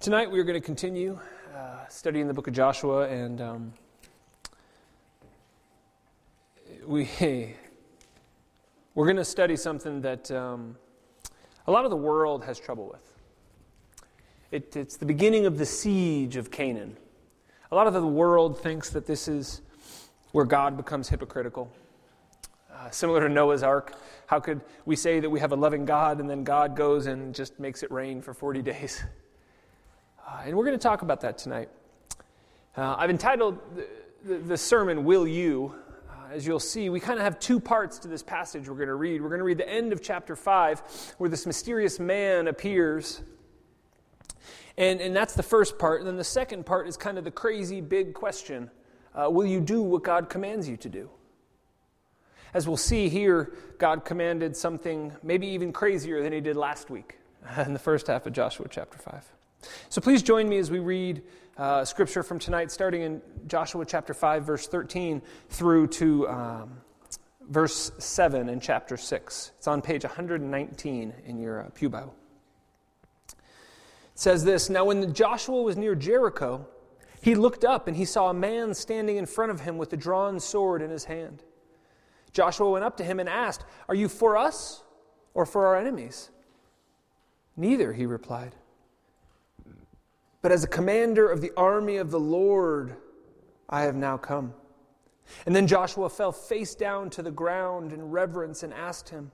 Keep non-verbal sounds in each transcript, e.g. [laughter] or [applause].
Tonight we are going to continue uh, studying the book of Joshua, and um, we we're going to study something that um, a lot of the world has trouble with. It, it's the beginning of the siege of Canaan. A lot of the world thinks that this is where God becomes hypocritical. Uh, similar to Noah's Ark, how could we say that we have a loving God and then God goes and just makes it rain for 40 days? [laughs] Uh, and we're going to talk about that tonight. Uh, I've entitled the, the, the, sermon, Will You? Uh, as you'll see, we kind of have two parts to this passage we're going to read. We're going to read the end of chapter 5, where this mysterious man appears. And, and that's the first part. And then the second part is kind of the crazy big question uh, Will you do what God commands you to do? As we'll see here, God commanded something maybe even crazier than he did last week [laughs] in the first half of Joshua chapter 5. So please join me as we read uh, scripture from tonight, starting in Joshua chapter 5, verse 13, through to um, verse 7 in chapter 6. It's on page 119 in your uh, Pew Bible. It says this Now, when Joshua was near Jericho, he looked up and he saw a man standing in front of him with a drawn sword in his hand. Joshua went up to him and asked, Are you for us or for our enemies? Neither, he replied but as a commander of the army of the Lord, I have now come. And then Joshua fell face down to the ground in reverence and asked him,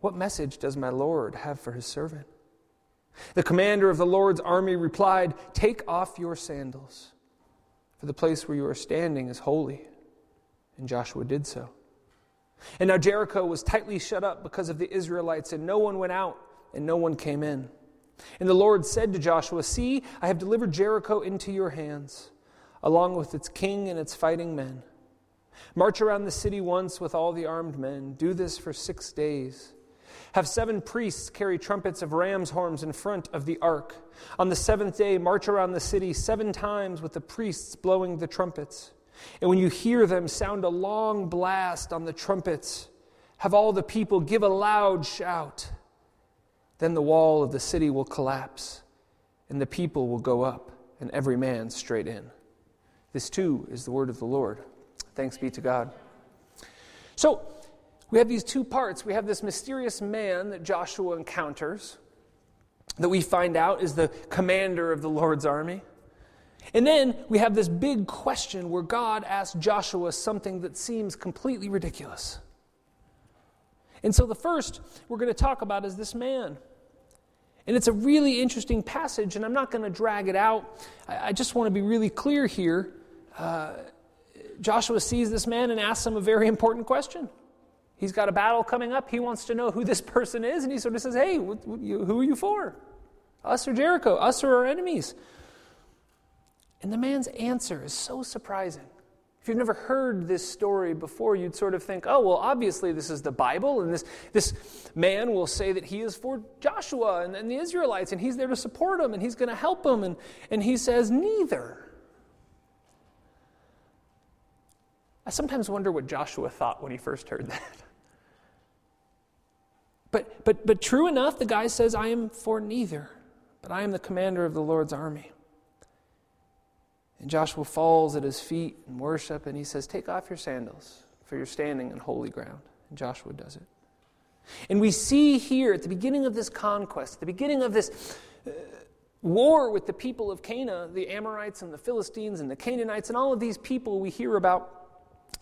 What message does my Lord have for his servant? The commander of the Lord's army replied, Take off your sandals, for the place where you are standing is holy. And Joshua did so. And now Jericho was tightly shut up because of the Israelites, and no one went out and no one came in. And the Lord said to Joshua, See, I have delivered Jericho into your hands, along with its king and its fighting men. March around the city once with all the armed men. Do this for six days. Have seven priests carry trumpets of ram's horns in front of the ark. On the seventh day, march around the city seven times with the priests blowing the trumpets. And when you hear them, sound a long blast on the trumpets. Have all the people give a loud shout. Then the wall of the city will collapse, and the people will go up, and every man straight in. This too is the word of the Lord. Thanks be to God. So, we have these two parts. We have this mysterious man that Joshua encounters, that we find out is the commander of the Lord's army. And then we have this big question where God asks Joshua something that seems completely ridiculous. And so the first we're going to talk about is this man. And it's a really interesting passage, and I'm not going to drag it out. I, just want to be really clear here. Uh, Joshua sees this man and asks him a very important question. He's got a battle coming up. He wants to know who this [laughs] person is, and he sort of says, Hey, who are you for? Us or Jericho? Us or our enemies? And the man's answer is so surprising. If you've never heard this story before, you'd sort of think, oh, well, obviously this is the Bible, and this, this man will say that he is for Joshua and, and the Israelites, and he's there to support them, and he's going to help them. And, and he says, neither. I sometimes wonder what Joshua thought when he first heard that. [laughs] But, but, but true enough, the guy says, I am for neither, but I am the commander of the Lord's army. And Joshua falls at his feet in worship and he says, Take off your sandals, for you're standing on holy ground. And Joshua does it. And we see here at the beginning of this conquest, at the beginning of this uh, war with the people of Canaan, the Amorites and the Philistines and the Canaanites, and all of these people we hear about.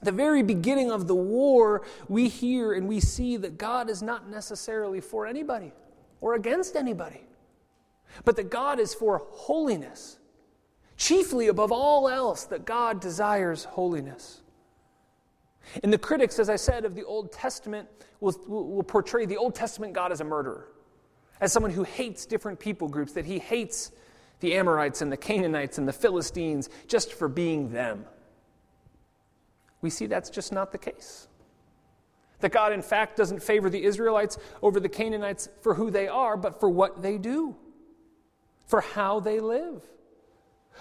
The very beginning of the war, we hear and we see that God is not necessarily for anybody or against anybody, but that God is for holiness chiefly above all else, that God desires holiness. And the critics, as I said, of the Old Testament will, will, portray the Old Testament God as a murderer, as someone who hates different people groups, that he hates the Amorites and the Canaanites and the Philistines just for being them. We see that's just not the case. That God, in fact, doesn't favor the Israelites over the Canaanites for who they are, but for what they do, for how they live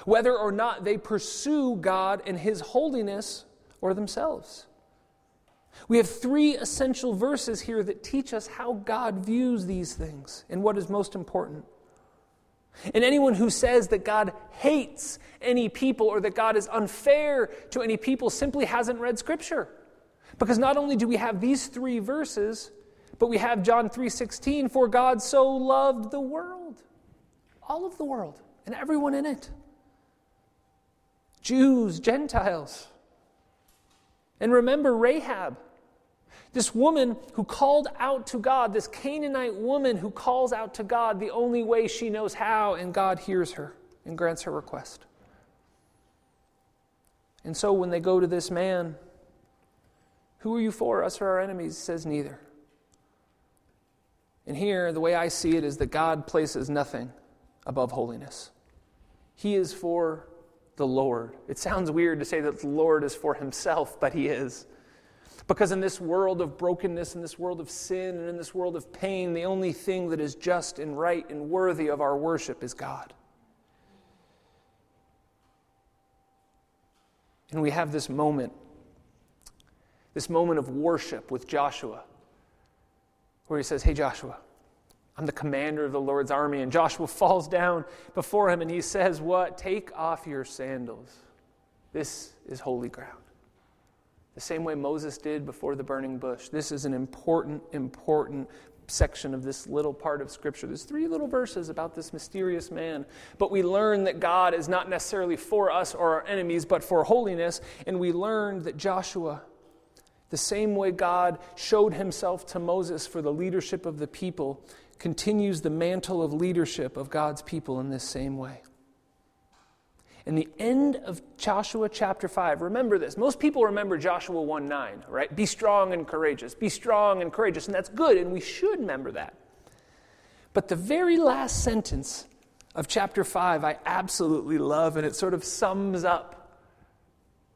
whether or not they pursue God and His holiness or themselves. We have three essential verses here that teach us how God views these things and what is most important. And anyone who says that God hates any people or that God is unfair to any people simply hasn't read Scripture. Because not only do we have these three verses, but we have John 3:16, for God so loved the world, all of the world, and everyone in it. Jews, Gentiles. And remember Rahab, this woman who called out to God, this Canaanite woman who calls out to God the only way she knows how, and God hears her and grants her request. And so when they go to this man, who are you for, us or our enemies? Says, Neither. And here, the way I see it is that God places nothing above holiness. He is for the Lord. It sounds weird to say that the Lord is for himself, but he is. Because in this world of brokenness, in this world of sin, and in this world of pain, the only thing that is just and right and worthy of our worship is God. And we have this moment, this moment of worship with Joshua, where he says, Hey, Joshua, I'm the commander of the Lord's army. And Joshua [laughs] falls down before him and he says, What? Take off your sandals. This is holy ground. The same way Moses did before the burning bush. This is an important, important section of this little part of Scripture. There's three little verses about this mysterious man. But we learn that God is not necessarily for us or our enemies, but for holiness. And we learn that Joshua, the same way God showed himself to Moses for the leadership of the people, continues the mantle of leadership of God's people in this same way. In the end of Joshua chapter 5, remember this. Most people remember Joshua 1 9, right? Be strong and courageous. Be strong and courageous. And that's good, and we should remember that. But the very last sentence of chapter 5, I absolutely love, and it sort of sums up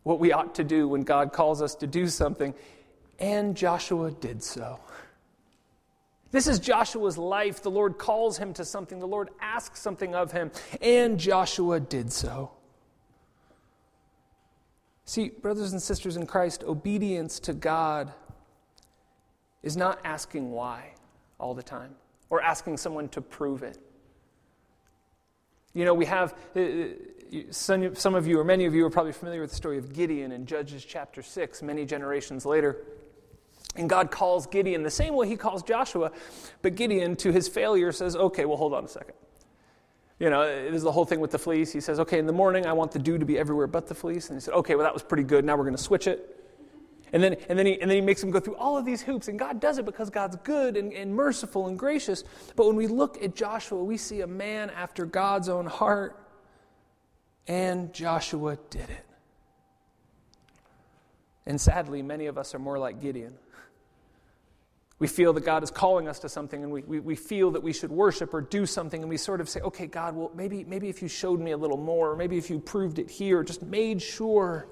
what we ought to do when God calls us to do something. And Joshua did so. This is Joshua's life. The Lord calls him to something, the Lord asks something of him, and Joshua did so. See, brothers and sisters in Christ, obedience to God is not asking why all the time or asking someone to prove it. You know, we have, uh, some of you or many of you are probably familiar with the story of Gideon in Judges chapter 6, many generations later. And God calls Gideon the same way he calls Joshua, but Gideon, to his failure, says, Okay, well, hold on a second. You know, it is the whole thing with the fleece. He says, okay, in the morning, I want the dew to be everywhere but the fleece. And he said, okay, well, that was pretty good. Now we're going to switch it. And then, and, then he, and then he makes him go through all of these hoops. And God does it because God's good and, and merciful and gracious. But when we look at Joshua, we see a man after God's own heart. And Joshua did it. And sadly, many of us are more like Gideon. We feel that God is calling us to something and we, we, we, feel that we should worship or do something and we sort of say, okay, God, well, maybe, maybe if you showed me a little more, or maybe if you proved it here, just made sure.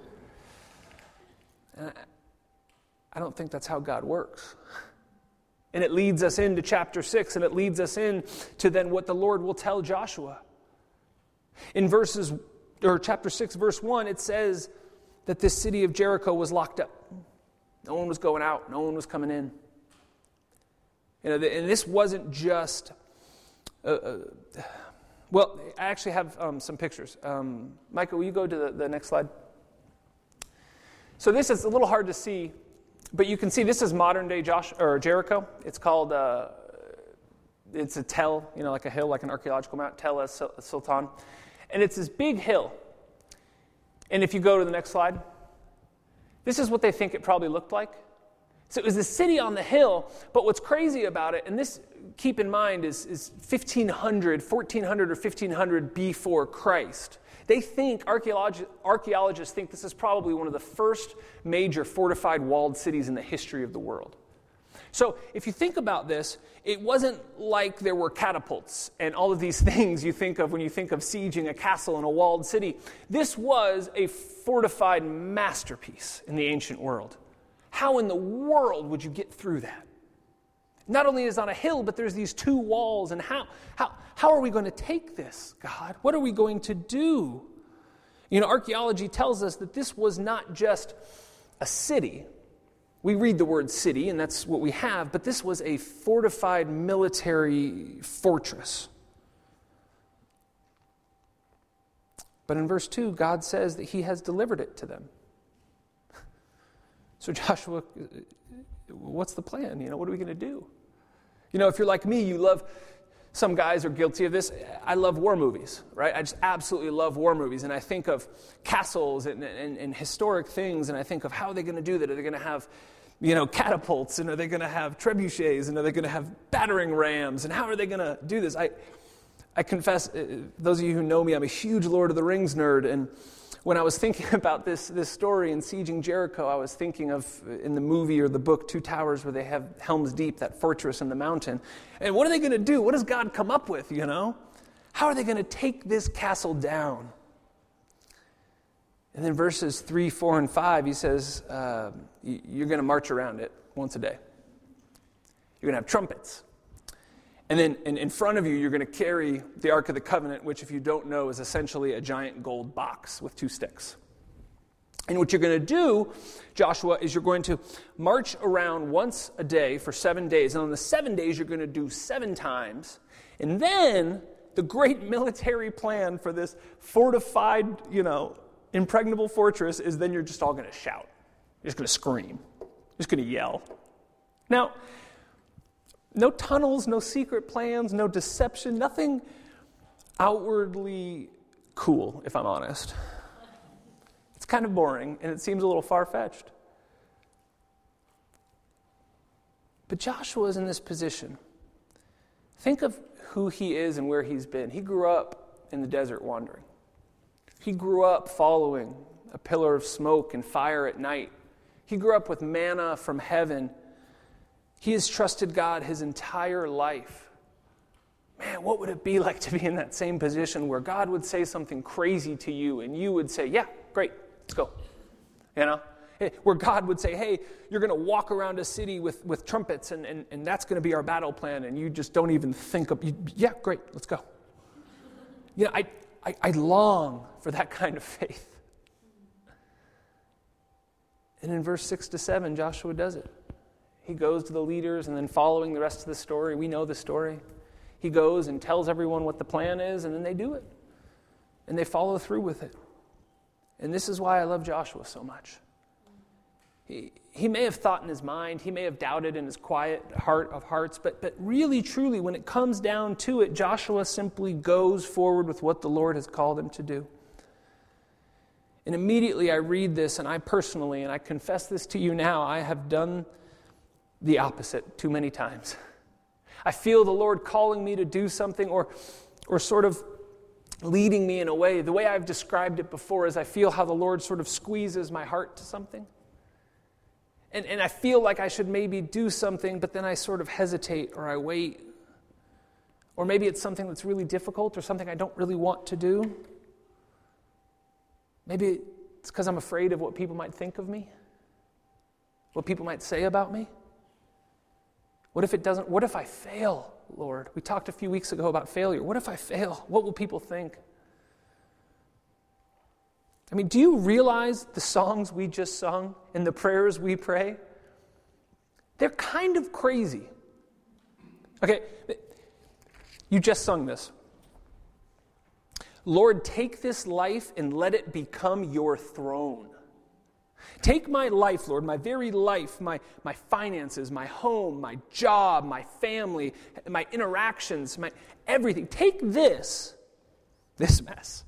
And I, I don't think that's how God works. And it leads us into chapter 6 and it leads us in to then what the Lord will tell Joshua. In verses, or chapter 6, verse 1, it says that this city of Jericho was locked up. No one was going out, no one was coming in. You know, and this wasn't just. Uh, uh, well, I actually have um, some pictures. Um, Micah, will you go to the, the next slide? So this is a little hard to see, but you can see this is modern day Josh or Jericho. It's called. Uh, it's a tell, you know, like a hill, like an archaeological mount, Tel es Sultan, and it's this big hill. And if you go to the next slide, this is what they think it probably looked like. So it was the city on the hill, but what's crazy about it, and this, keep in mind, is, is 1500, 1400 or 1500 before Christ. They think, archaeologists think this is probably one of the first major fortified walled cities in the history of the world. So, if you think about this, it wasn't like there were catapults and all of these [laughs] things you think of when you think of sieging a castle in a walled city. This was a fortified masterpiece in the ancient world. How in the world would you get through that? Not only is on a hill, but there's these two walls. And how, how, how are we going to take this, God? What are we going to do? You know, archaeology tells us that this was not just a city. We read the word city, and that's what we have, but this was a fortified military fortress. But in verse 2, God says that he has delivered it to them. So, [laughs] Joshua, what's the plan? You know, what are we going to do? You know, if you're like me, you love, some guys are guilty of this. I love war movies, right? I just absolutely love war movies. And I think of castles and, and, and historic things, and I think of how are they going to do that? Are they going to have, you know, catapults? And are they going to have trebuchets? And are they going to have battering rams? And how are they going to do this? I, I confess, uh, those of you who know me, I'm a huge Lord of the Rings nerd. And when I was [laughs] thinking about this, this story in Sieging Jericho, I was thinking of uh, in the movie or the book Two Towers where they have Helm's Deep, that fortress in the mountain. And what are they going to do? What does God come up with, you know? How are they going to take this castle down? And then verses 3, 4, and 5, he says, uh, You're going to march around it once a day. You're going to have trumpets. And then in, front of you, you're going to carry the Ark of the Covenant, which, if you don't know, is essentially a giant gold box with two sticks. And what you're going to do, Joshua, is you're going to march around once a day for seven days. And on the seven days, you're going to do seven times. And then the great [laughs] military plan for this fortified, you know, impregnable fortress is then you're just all going to shout. You're just going to scream. You're just going to yell. Now, no tunnels, no secret plans, no deception, nothing outwardly cool, if I'm honest. It's kind of boring and it seems a little far fetched. But Joshua is in this position. Think of who he is and where he's been. He grew up in the desert wandering, he grew up following a pillar of smoke and fire at night. He grew up with manna from heaven he has trusted God his entire life. Man, what would it be [laughs] like to be in that same position where God would say something crazy to you and you would say, Yeah, great, let's go. You know? Eh, where God would say, Hey, you're going to walk around a city with, with trumpets and, and, and that's going to be our battle plan, and you just don't even think of, Yeah, great, let's go. You know, I, I, I long for that [laughs] kind of faith. And in verse 6 to 7, Joshua does it. He goes to the leaders, and then following the rest of the story, we know the story. He goes and tells everyone what the plan is, and then they do it. And they follow through with it. And this is why I love Joshua so much. He, he may have thought in his mind, he may have doubted in his quiet heart of hearts, but, but really, truly, when it comes down to it, Joshua simply goes forward with what the Lord has called him to do. And immediately I read this, and I personally, and I confess this to you now, I have done the opposite too many times. I feel the Lord calling me to do something or, or sort of leading me in a way. The way I've described it before is I feel how the Lord sort of squeezes my heart to something. And, and I feel like I should maybe do something, but then I sort of hesitate or I wait. Or maybe it's something that's really difficult or something I don't really want to do. Maybe it's because I'm afraid of what people might think of me, what people might say about me. What if it doesn't? What if I fail, Lord? We talked a few weeks ago about failure. What if I fail? What will people think? I mean, do you realize the songs we just sung and the prayers we pray? They're kind of crazy. Okay, you just sung this. Lord, take this life and let it become your throne. Take my life, Lord, my very life, my, my finances, my home, my job, my family, my interactions, my everything. Take this, this mess,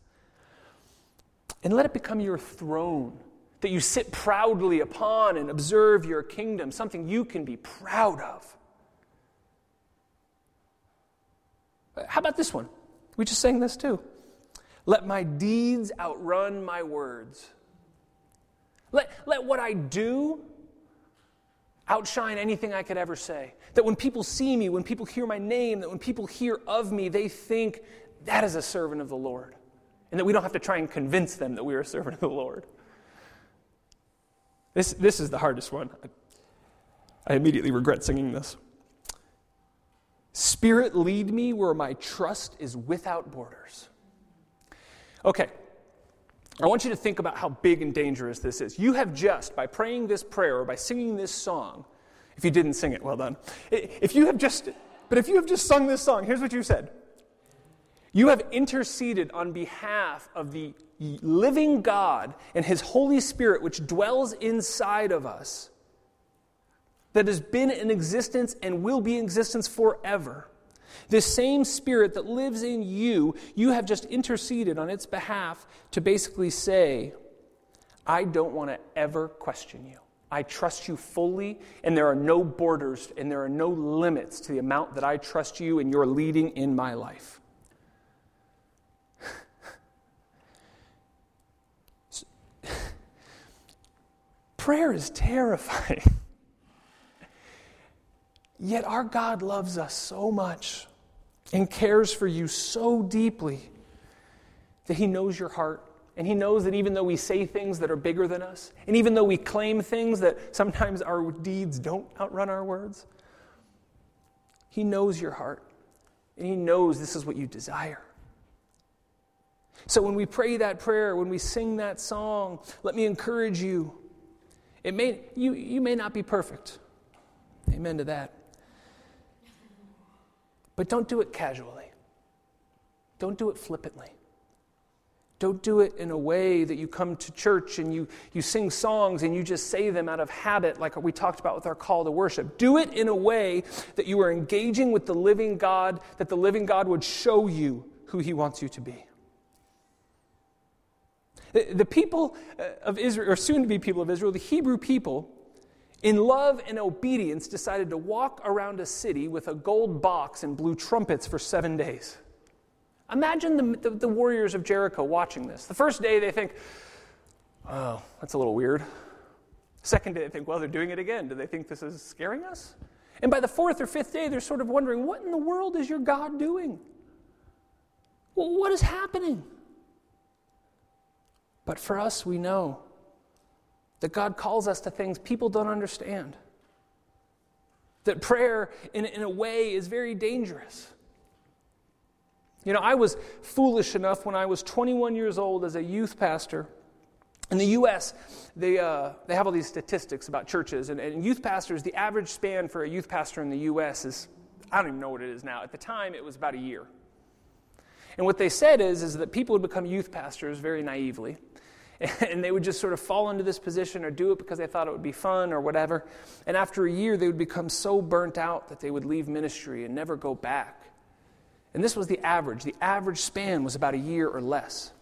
and let it become your throne that you sit proudly upon and observe your kingdom, something you can be proud of. How about this one? We just sang this too. Let my deeds outrun my words. Let, let what I do outshine anything I could ever say. That when people see me, when people hear my name, that when people hear of me, they think that is a servant of the Lord. And that we don't have to try and convince them that we are a servant of the Lord. This, this is the hardest one. I immediately regret singing this. Spirit, lead me where my trust is without borders. Okay, I want you to think about how big and dangerous this is. You have just, by praying this prayer or by singing this song, if you didn't sing it, well done. If you have just, but if you have just sung this song, here's what you said You have interceded on behalf of the living God and His Holy Spirit, which dwells inside of us, that has been in existence and will be in existence forever. This same Spirit that lives in you, you have just interceded on its behalf to basically say, I don't want to ever question you. I trust you fully, and there are no borders and there are no limits to the amount that I trust you and your leading in my life. [laughs] [laughs] Prayer is terrifying. [laughs] Yet our God loves us so much and cares for you so deeply that He knows your heart. And He knows that even though we say things that are bigger than us, and even though we claim things that sometimes our deeds don't outrun our words, He knows your heart. And He knows this is what you desire. So when we pray that prayer, when we sing that song, let me encourage you. It may, you, you may not be perfect. Amen to that. But don't do it casually. Don't do it flippantly. Don't do it in a way that you come to church and you, you sing songs and you just say them out of habit, like we talked about with our call to worship. Do it in a way that you are engaging with the living God, that the living God would show you who He wants you to be. The people uh, of Israel, or soon to be people of Israel, the Hebrew people, in love and obedience, decided to walk around a city with a gold box and blew trumpets for seven days. Imagine the, the, the, warriors of Jericho watching this. The first day they think, oh, that's a little weird. Second day they think, well, they're doing it again. Do they think this is scaring us? And by the fourth or fifth day, they're sort of wondering, what in the world is your God doing? Well, what is happening? But for us, we know that God calls us to things people don't understand. That prayer, in, in a way, is very dangerous. You know, I was foolish enough when I was 21 years old as a youth pastor. In the U.S., they, uh, they have all these statistics about churches, and, and youth pastors, the average span for a youth pastor in the U.S. is, I don't even know what it is now. At the time, it was about a year. And what they said is, is that people would become youth pastors very naively. [laughs] And they would just sort of fall into this position or do it because they thought it would be fun or whatever. And after a year, they would become so burnt out that they would leave ministry and never go back. And this was the average. The average span was about a year or less.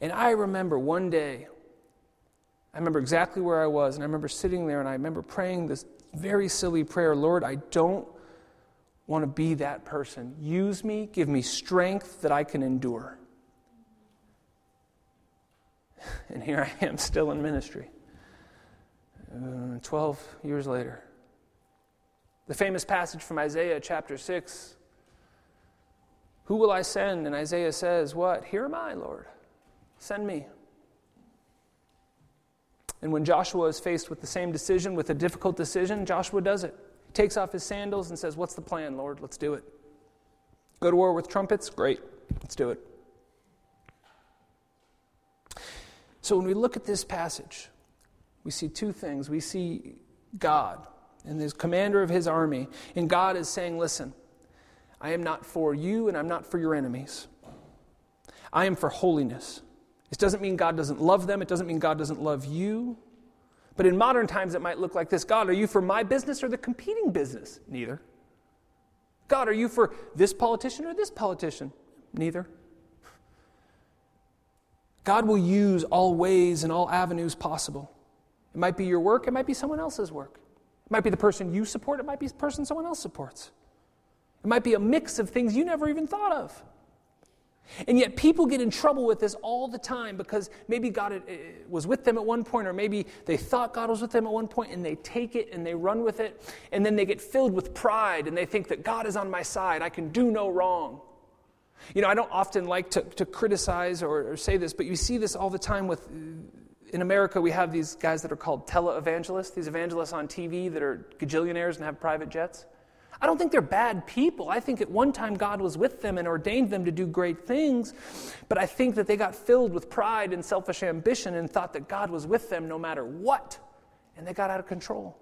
And I remember one day, I remember exactly where I was, and I remember sitting there and I remember praying this very silly prayer Lord, I don't want to be that person. Use me, give me strength that I can endure. [laughs] And here I am still in ministry. Uh, 12 years later. The famous passage from Isaiah chapter 6 Who will I send? And Isaiah says, What? Here am I, Lord. Send me. And when Joshua is faced with the same decision, with a difficult decision, Joshua does it. He takes off his sandals and says, What's the plan, Lord? Let's do it. Go to war with trumpets? Great. Let's do it. So when we look at this passage, we see two things. We see God and the commander of his army, and God is saying, Listen, I am not for you and I'm not for your enemies. I am for holiness. This doesn't mean God doesn't love them, it doesn't mean God doesn't love you. But in modern times, it might look like this God, are you for my business or the competing business? Neither. God, are you for this politician or this politician? Neither. God will use all ways and all avenues possible. It might be your work, it might be someone else's work. It might be the person you support, it might be the person someone else supports. It might be a mix of things you never even thought of. And yet, people get in trouble with this all the time because maybe God uh, uh, was with them at one point, or maybe they thought God was with them at one point, and they take it and they run with it, and then they get filled with pride and they think that God is on my side. I can do no wrong. You know, I don't often like to, to criticize or, or say this, but you see this all the time with. In America, we have these guys that are called televangelists, these evangelists on TV that are gajillionaires and have private jets. I don't think they're bad people. I think at one time God was with them and ordained them to do great things, but I think that they got filled with pride and selfish ambition and thought that God was with them no matter what, and they got out of control.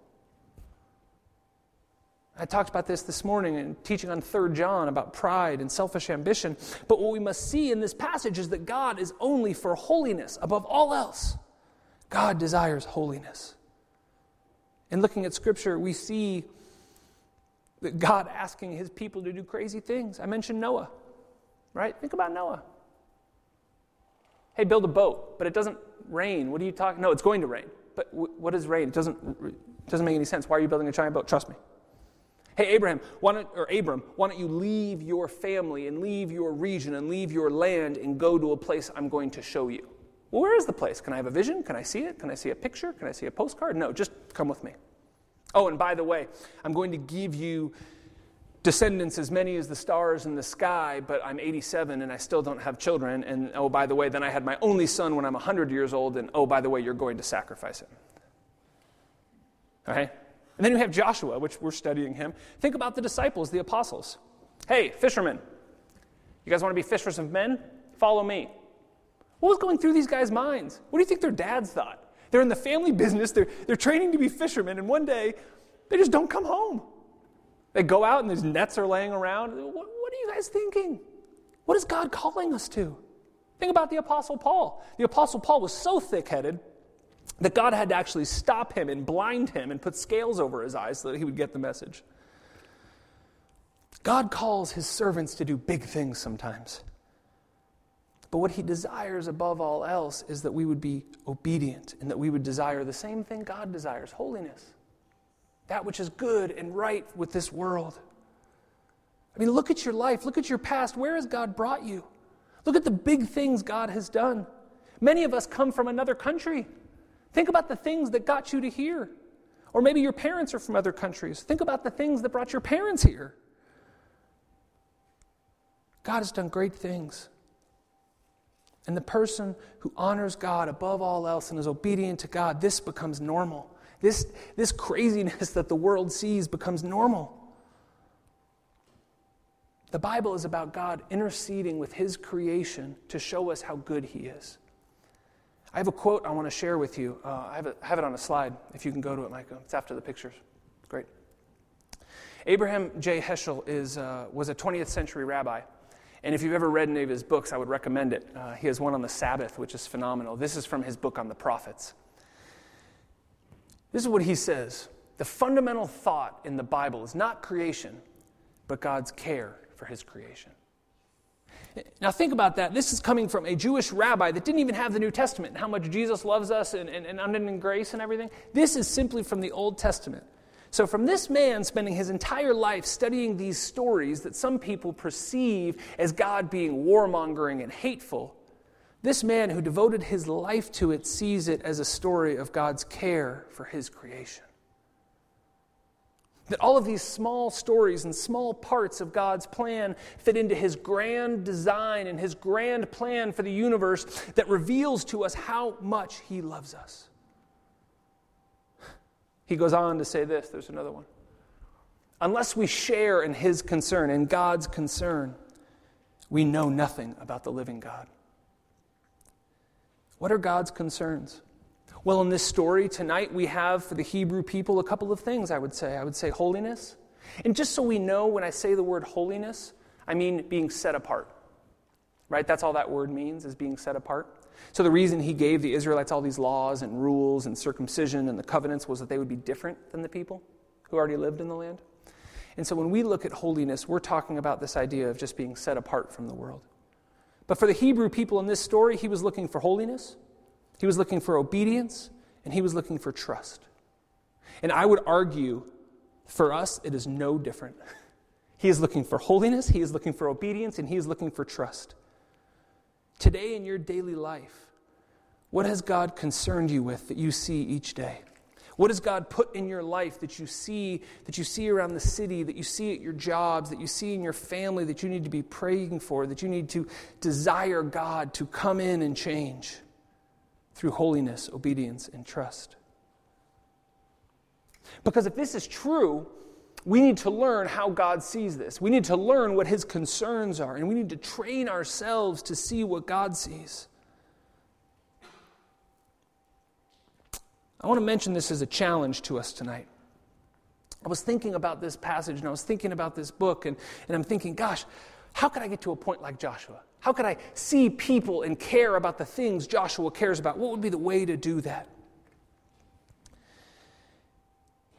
I talked about this this morning in teaching on 3 John about pride and selfish ambition. But what we must see in this passage is that God is only for holiness above all else. God desires holiness. In looking at Scripture, we see that God asking his people to do crazy things. I mentioned Noah, right? Think about Noah. Hey, build a boat, but it doesn't rain. What are you talking? No, it's going to rain. But what does rain? It doesn't, it doesn't make any sense. Why are you building a giant boat? Trust me. Hey, Abraham, why don't, or Abram, why don't you leave your family and leave your region and leave your land and go to a place I'm going to show you? Well, where is the place? Can I have a vision? Can I see it? Can I see a picture? Can I see a postcard? No, just come with me. Oh, and by the way, I'm going to give you descendants as many as the stars in the sky, but I'm 87 and I still don't have children. And oh, by the way, then I had my only son when I'm 100 years old, and oh, by the way, you're going to sacrifice him. Okay? And then you have Joshua, which we're studying him. Think about the disciples, the apostles. Hey, fishermen, you guys want to be fishers of men? Follow me. What was going through these guys' minds? What do you think their dads thought? They're in the family [laughs] business, they're, they're training to be fishermen, and one day they just don't come home. They go out and these nets are laying around. What, what are you guys thinking? What is God calling us to? Think about the Apostle Paul. The Apostle Paul was so thick headed that God had to actually stop him and blind him and put scales over his eyes so that he would get the message. God calls his servants to do big things sometimes. But what he desires above all else is that we would be obedient and that we would desire the same thing God desires holiness. That which is good and right with this world. I mean, look at your life, look at your past. Where has God brought you? Look at the big things God has done. Many of us come from another country. Think about the things that got you to here. Or maybe your parents are from other countries. Think about the things that brought your parents here. God has done great things. And the person who honors God above all else and is obedient to God, this becomes normal. This, this craziness [laughs] that the world sees becomes normal. The Bible is about God interceding with His creation to show us how good He is. I have a quote I want to share with you. Uh, I have it, have it on a slide, if you can go to it, Micah. It's after the pictures. Great. Abraham J. Heschel is, uh, was a 20th century rabbi. And if you've ever read any of his books, I would recommend it. Uh, he has one on the Sabbath, which is phenomenal. This is from his book on the prophets. This is what he says The fundamental thought in the Bible is not creation, but God's care for his creation. Now, think about that. This is coming from a Jewish rabbi that didn't even have the New Testament and how much Jesus loves us and, and, and unending grace and everything. This is simply from the Old Testament. So, from this man spending his entire life studying these stories that some people perceive as God being warmongering and hateful, this man who devoted his life to it sees it as a story of God's care for his creation. That all of these small stories and small parts of God's plan fit into His grand design and His grand plan for the universe that reveals to us how much He loves us. He goes on to say this there's another one. Unless we share in His concern, in God's concern, we know nothing about the living God. What are God's concerns? Well, in this story tonight, we have for the Hebrew people a couple of things, I would say. I would say holiness. And just so we know, when I say the word holiness, I mean being set apart. Right? That's all that word means, is being set apart. So the reason he gave the Israelites all these laws and rules and circumcision and the covenants was that they would be different than the people who already lived in the land. And so when we look at holiness, we're talking about this idea of just being set apart from the world. But for the Hebrew people in this story, he was looking for holiness. He was looking for obedience and he was looking for trust. And I would argue for us, it is no different. [laughs] He is looking for holiness, he is looking for obedience, and he is looking for trust. Today in your daily life, what has God concerned you with that you see each day? What has God put in your life that you see that you see around the city, that you see at your jobs, that you see in your family that you need to be praying for, that you need to desire God to come in and change? Through holiness, obedience, and trust. Because if this is true, we need to learn how God sees this. We need to learn what his concerns are, and we need to train ourselves to see what God sees. I want to mention this as a challenge to us tonight. I was thinking about this passage and I was thinking about this book, and, and I'm thinking, gosh, how could I get to a point like Joshua? How could I see people and care about the things Joshua cares about? What would be the way to do that?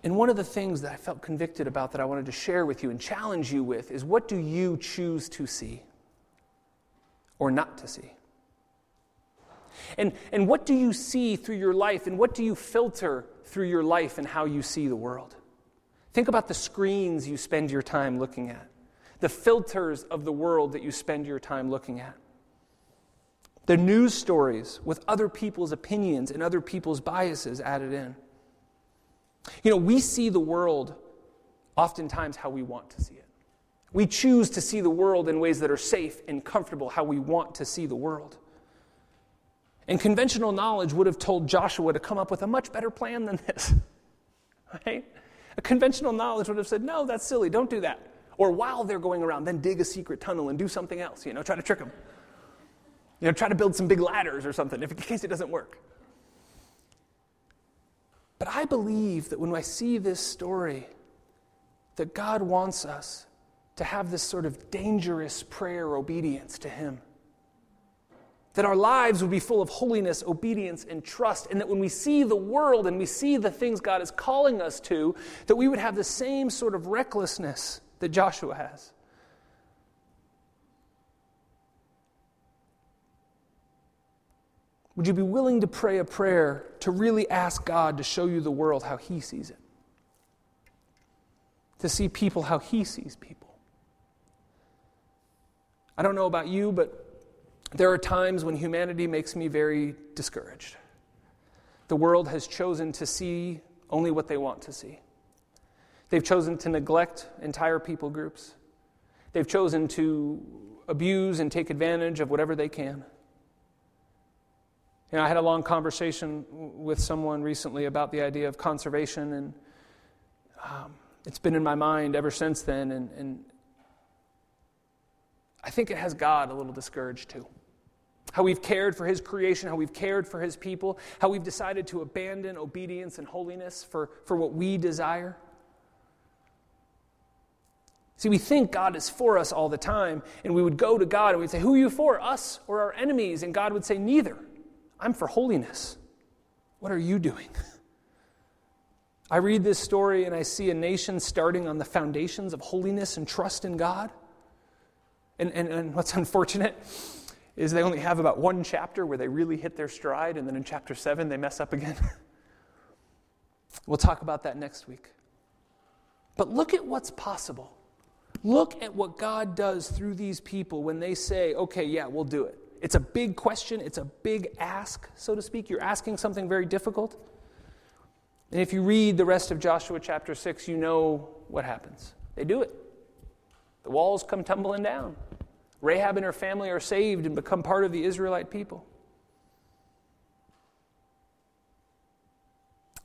And one of the things that I felt convicted about that I wanted to share with you and challenge you with is what do you choose to see or not to see? And, and what do you see through your life and what do you filter through your life and how you see the world? Think about the screens you spend your time looking at, the filters of the world that you spend your time looking at, the news stories with other people's opinions and other people's biases added in. You know, we see the world oftentimes how we want to see it. We choose to see the world in ways that are safe and comfortable, how we want to see the world. And conventional knowledge would have told Joshua to come up with a much better plan than this. [laughs] Right? A conventional knowledge would have said, no, that's silly, don't do that. Or while they're going around, then dig a secret tunnel and do something else, you know, try to trick them. You know, try to build some big ladders or something, in case it doesn't work. But I believe that when I see this story, that God wants us to have this sort of dangerous prayer obedience to Him. That our lives would be full of holiness, obedience, and trust, and that when we see the world and we see the things God is calling us to, that we would have the same sort of recklessness that Joshua has. Would you be willing to pray a prayer to really ask God to show you the world how He sees it? To see people how He sees people? I don't know about you, but there are times when humanity makes me very discouraged. The world has chosen to see only what they want to see. They've chosen to neglect entire people groups. They've chosen to abuse and take advantage of whatever they can. You know, I had a long conversation with someone recently about the idea of conservation, and um, it's been in my mind ever since then. And, and I think it has God a little discouraged too. How we've cared for His creation, how we've cared for His people, how we've decided to abandon obedience and holiness for, for what we desire. See, we think God is for us all the time, and we would go to God and we'd say, Who are you for, us or our enemies? And God would say, Neither. I'm for holiness. What are you doing? [laughs] I read this story and I see a nation starting on the foundations of holiness and trust in God. And, and, and what's [laughs] unfortunate is they only have about one chapter where they really hit their stride, and then in chapter seven, they mess up again. [laughs] we'll talk about that next week. But look at what's possible. Look at what God does through these people when they say, okay, yeah, we'll do it. It's a big question, it's a big ask, so to speak. You're asking something very difficult. And if you read the rest of Joshua chapter 6, you know what happens. They do it. The walls come tumbling down. Rahab and her family are saved and become part of the Israelite people.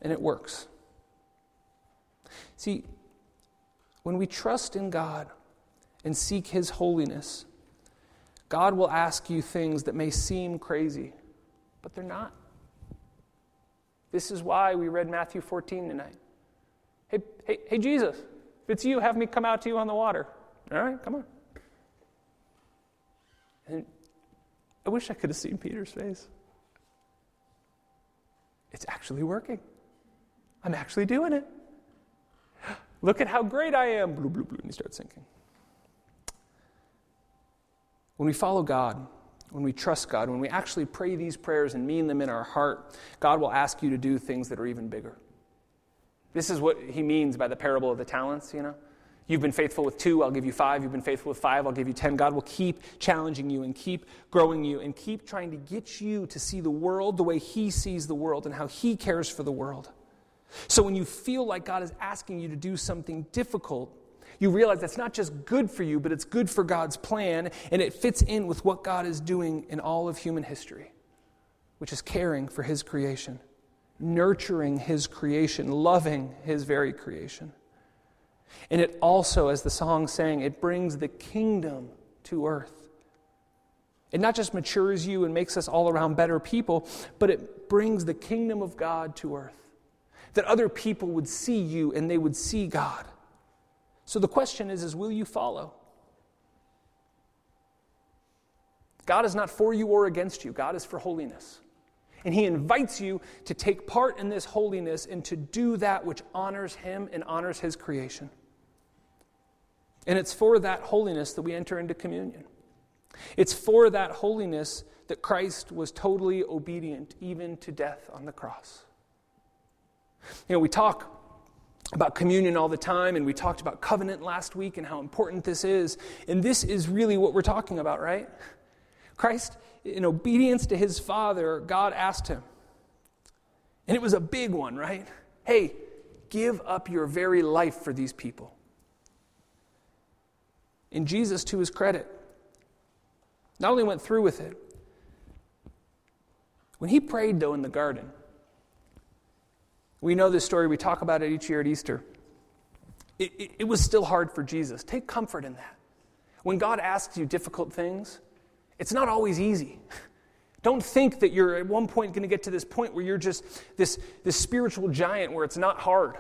And it works. See, when we trust in God and seek His holiness, God will ask you things that may seem crazy, but they're not. This is why we read Matthew 14 tonight. Hey, hey, hey, Jesus, if it's you, have me come out to you on the water. All right, come on. And I wish I could have seen Peter's face. It's actually working. I'm actually doing it. Look at how great I am. Blue, blue, blue. And he starts sinking. When we follow God, when we trust God, when we actually pray these prayers and mean them in our heart, God will ask you to do things that are even bigger. This is what he means by the parable of the talents, you know. You've been faithful with two, I'll give you five. You've been faithful with five, I'll give you ten. God will keep challenging you and keep growing you and keep trying to get you to see the world the way He sees the world and how He cares for the world. So when you feel like God is asking you to do something difficult, you realize that's not just good for you, but it's good for God's plan, and it fits in with what God is doing in all of human history, which is caring for His creation, nurturing His creation, loving His very creation. And it also, as the song sang, it brings the kingdom to earth. It not just matures you and makes us all around better people, but it brings the kingdom of God to earth. That other people would see you and they would see God. So the question is, is will you follow? God is not for you or against you. God is for holiness. And he invites you to take part in this holiness and to do that which honors him and honors his creation. And it's for that holiness that we enter into communion. It's for that holiness that Christ was totally obedient, even to death on the cross. You know, we talk about communion all the time, and we talked about covenant last week and how important this is. And this is really what we're talking about, right? Christ, in obedience to his Father, God asked him. And it was a big one, right? Hey, give up your very life for these people. And Jesus, to his credit, not only went through with it, when he prayed, though, in the garden, we know this story, we talk about it each year at Easter. It, it, it, was still hard for Jesus. Take comfort in that. When God asks you difficult things, it's not always easy. [laughs] Don't think that you're at one point going to get to this point where you're just this, this spiritual giant where it's not hard.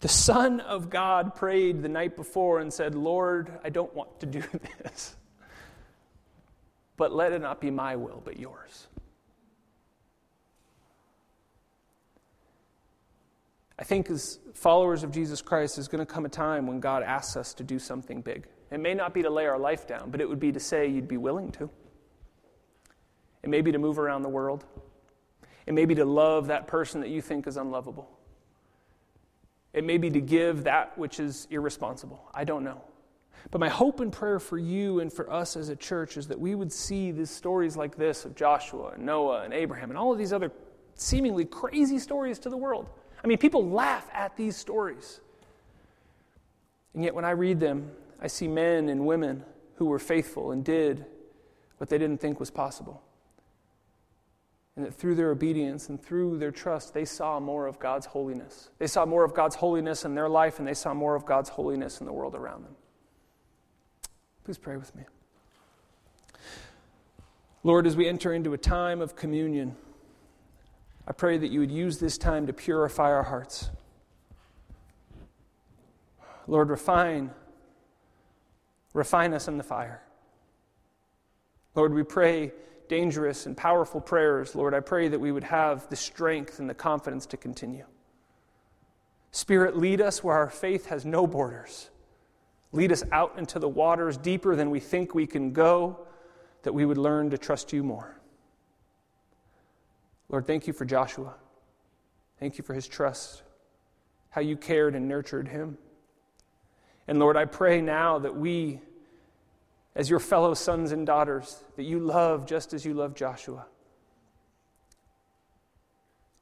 The Son of God prayed the night before and said, Lord, I don't want to do [laughs] this, but let it not be my will, but yours. I think as followers of Jesus Christ, there's going to come a time when God asks us to do something big. It may not be to lay our life down, but it would be to say you'd be willing to. It may be to move around the world. It may be to love that person that you think is unlovable. It may be to give that which is irresponsible. I don't know. But my hope and prayer for you and for us as a church is that we would see these stories like this of Joshua and Noah and Abraham and all of these other seemingly crazy stories to the world I mean, people laugh at these stories. And yet, when I read them, I see men and women who were faithful and did what they didn't think was possible. And that through their obedience and through their trust, they saw more of God's holiness. They saw more of God's holiness in their life, and they saw more of God's holiness in the world around them. Please pray with me. Lord, as we enter into a time of communion, I pray that you would use this time to purify our hearts. Lord, refine, refine us in the fire. Lord, we pray dangerous and powerful prayers. Lord, I pray that we would have the strength and the confidence to continue. Spirit, lead us where our faith has no borders. Lead us out into the waters deeper than we think we can go, that we would learn to trust you more. Lord, thank you for Joshua. Thank you for his trust, how you cared and nurtured him. And Lord, I pray now that we, as your fellow sons and daughters, that you love just as you love Joshua.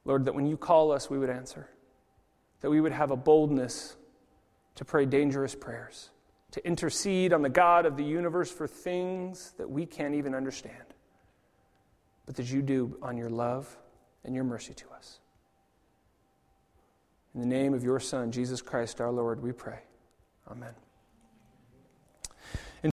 Lord, that when you call us, we would answer, that we would have a boldness to pray dangerous prayers, to intercede on the God of the universe for things that we can't even understand but that you do on your love and your mercy to us. In the name of your Son, Jesus Christ our Lord, we pray. Amen.